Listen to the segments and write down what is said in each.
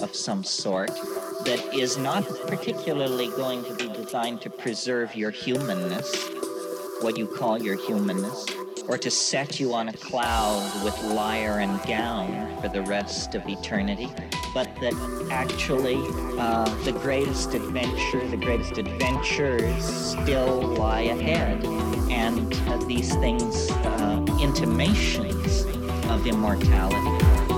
of some sort that is not particularly going to be designed to preserve your humanness, what you call your humanness, or to set you on a cloud with lyre and gown for the rest of eternity, but that actually uh, the greatest adventure, the greatest adventures still lie ahead. And uh, these things, uh, intimations of immortality.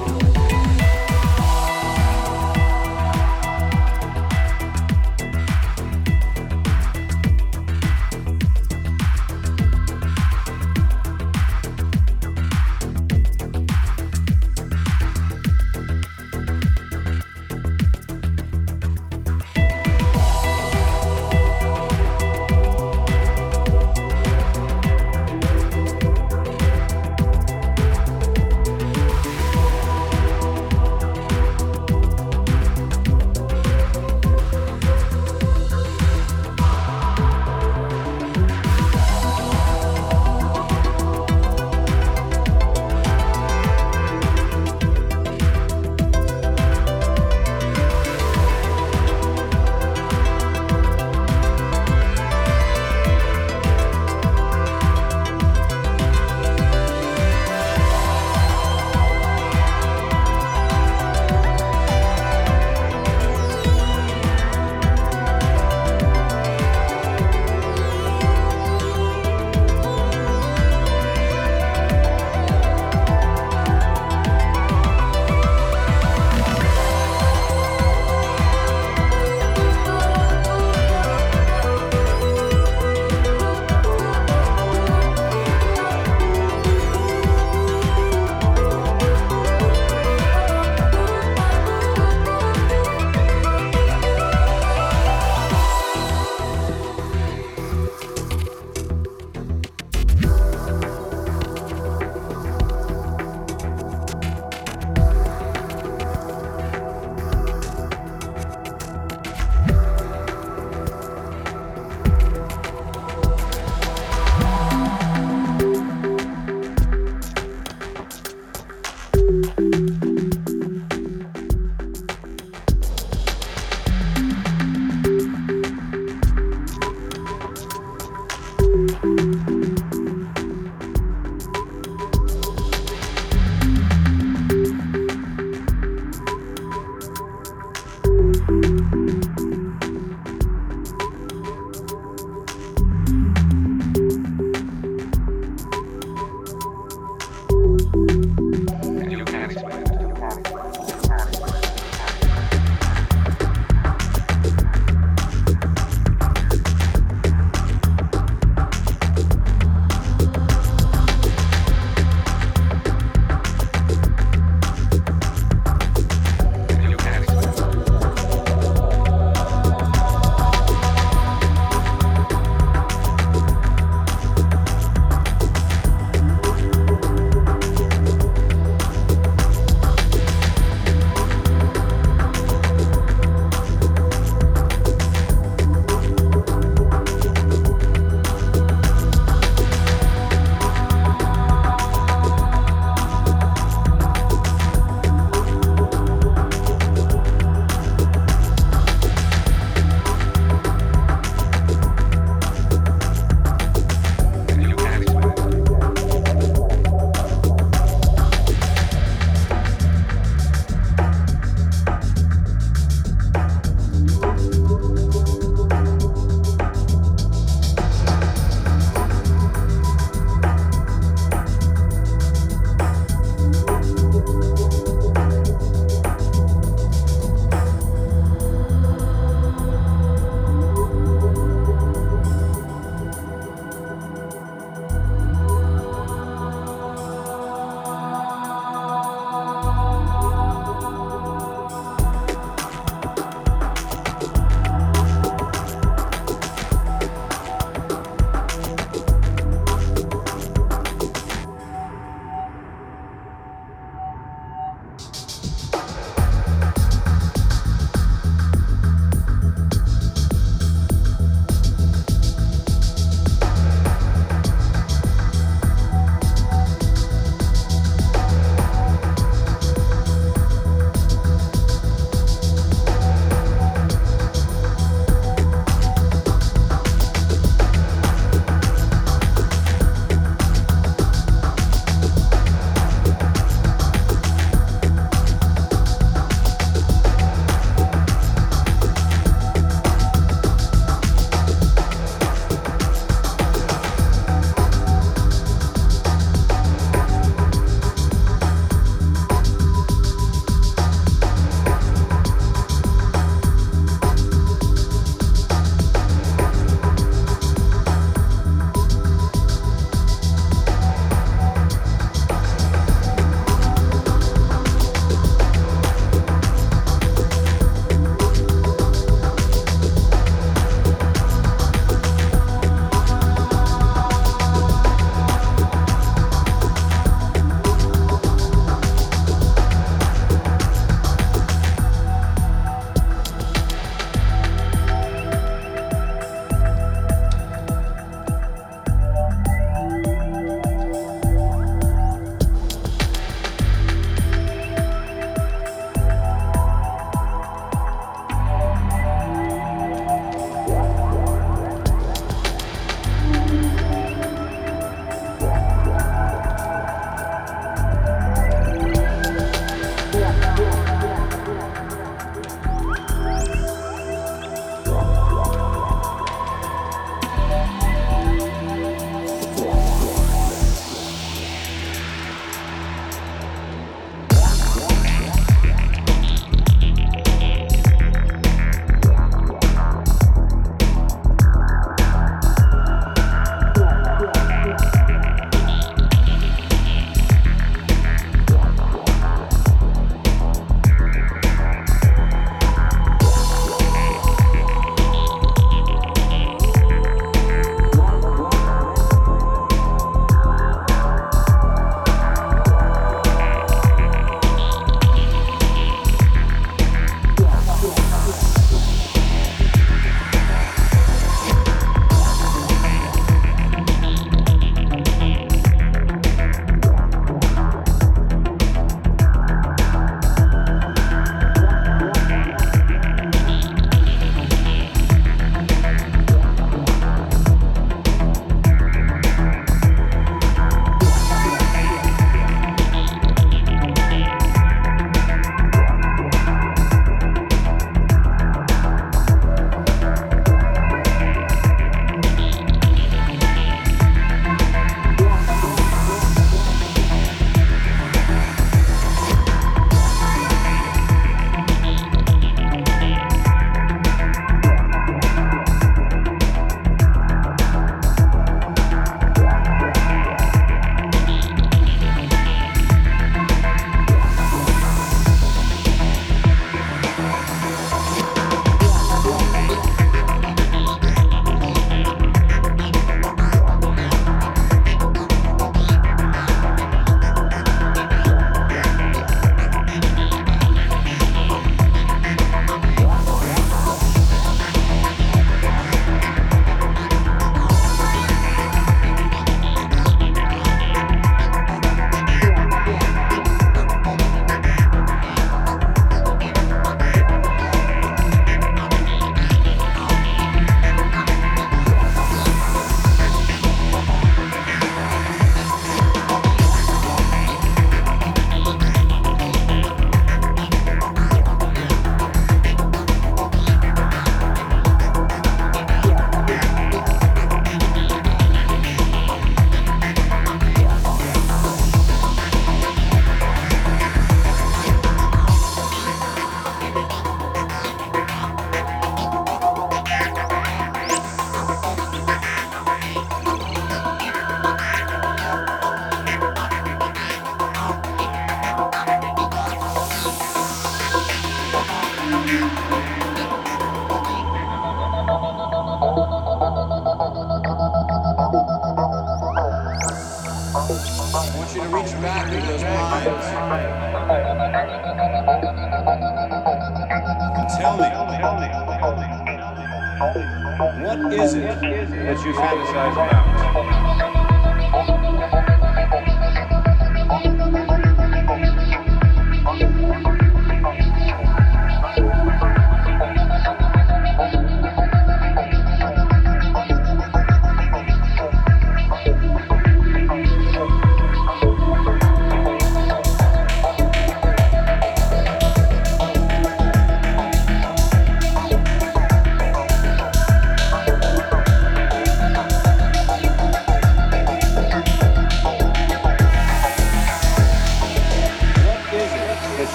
you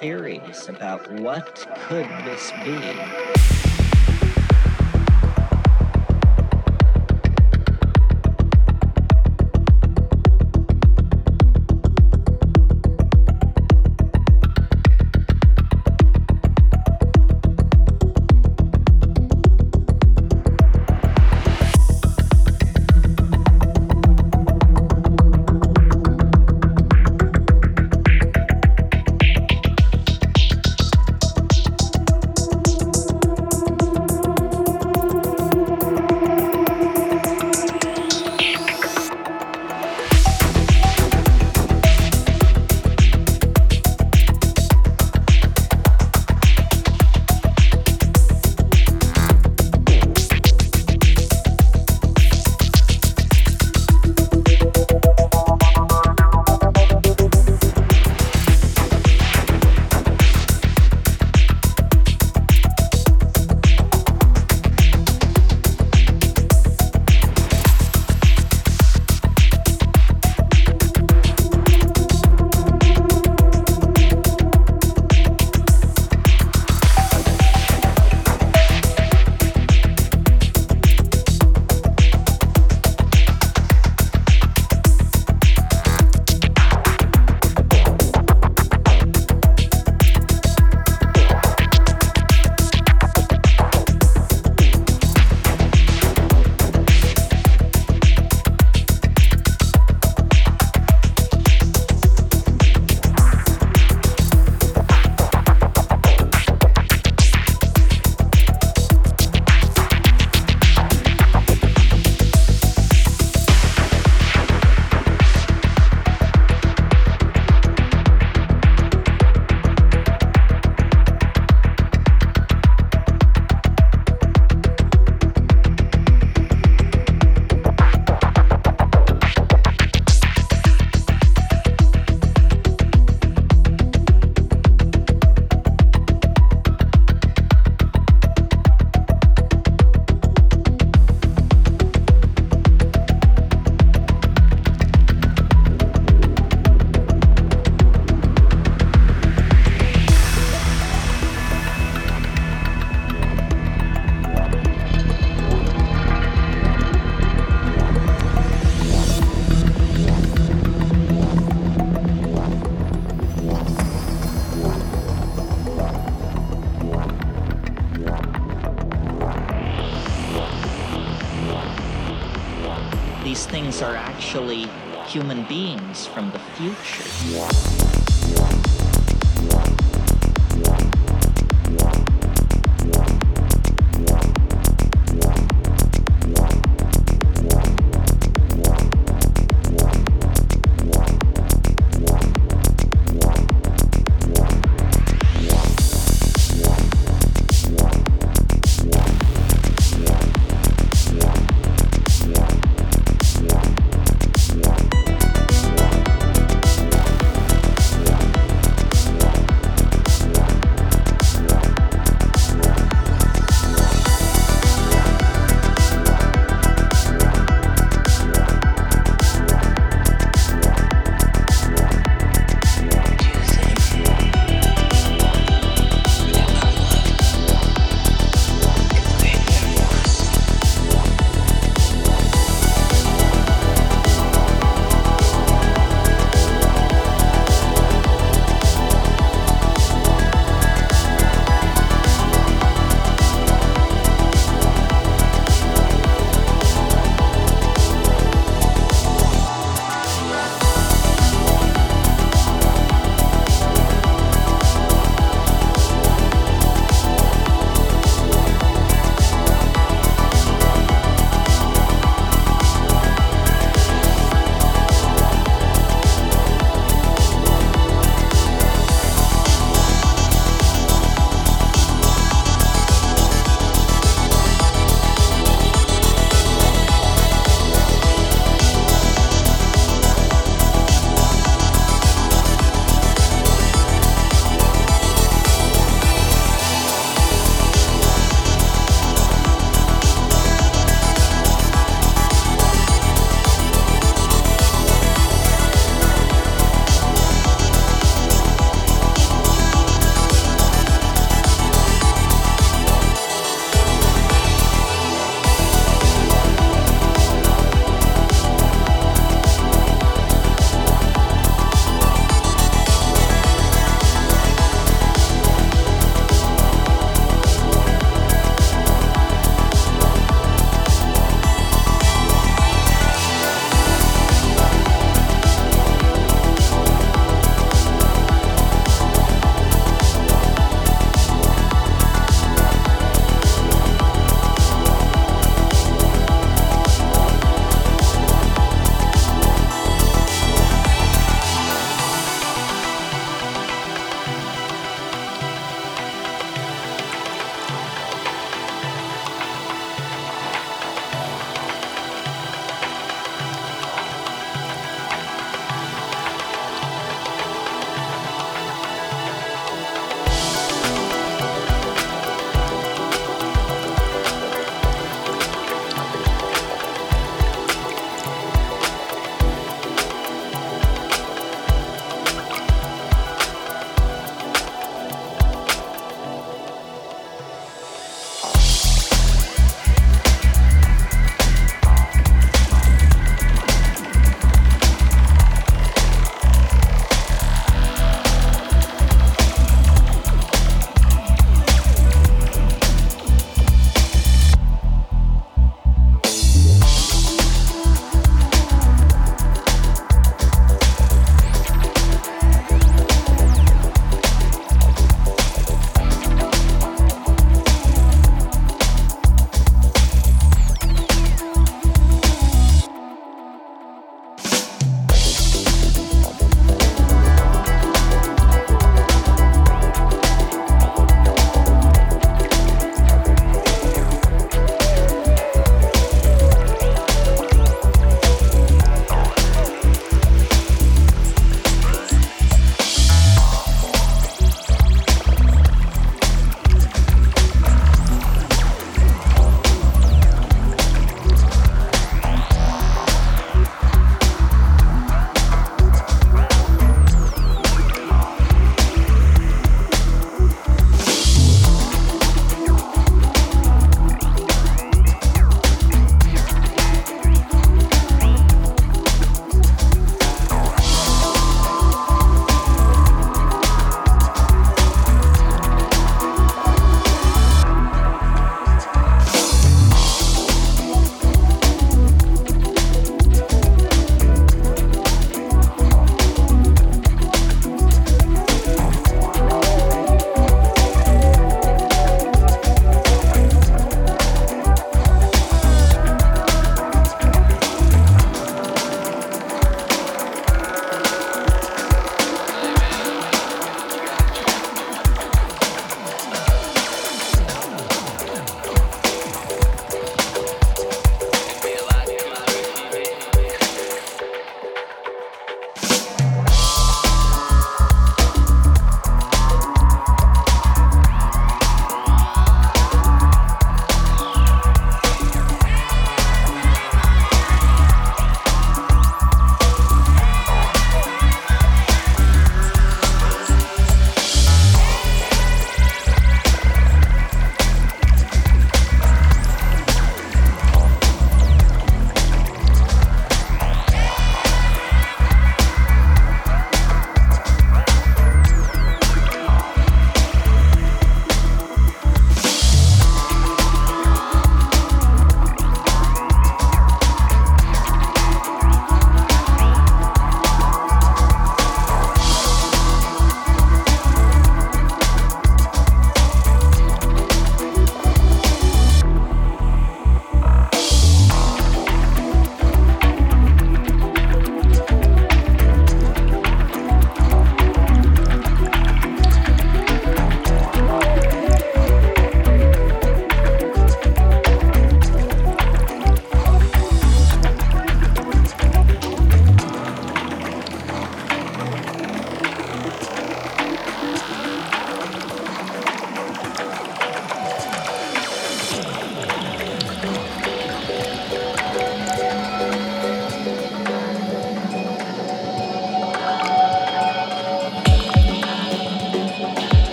theories about what could this be. Human beings from the future.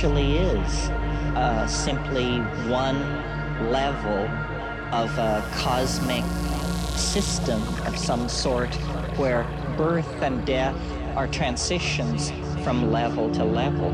Actually is uh, simply one level of a cosmic system of some sort where birth and death are transitions from level to level.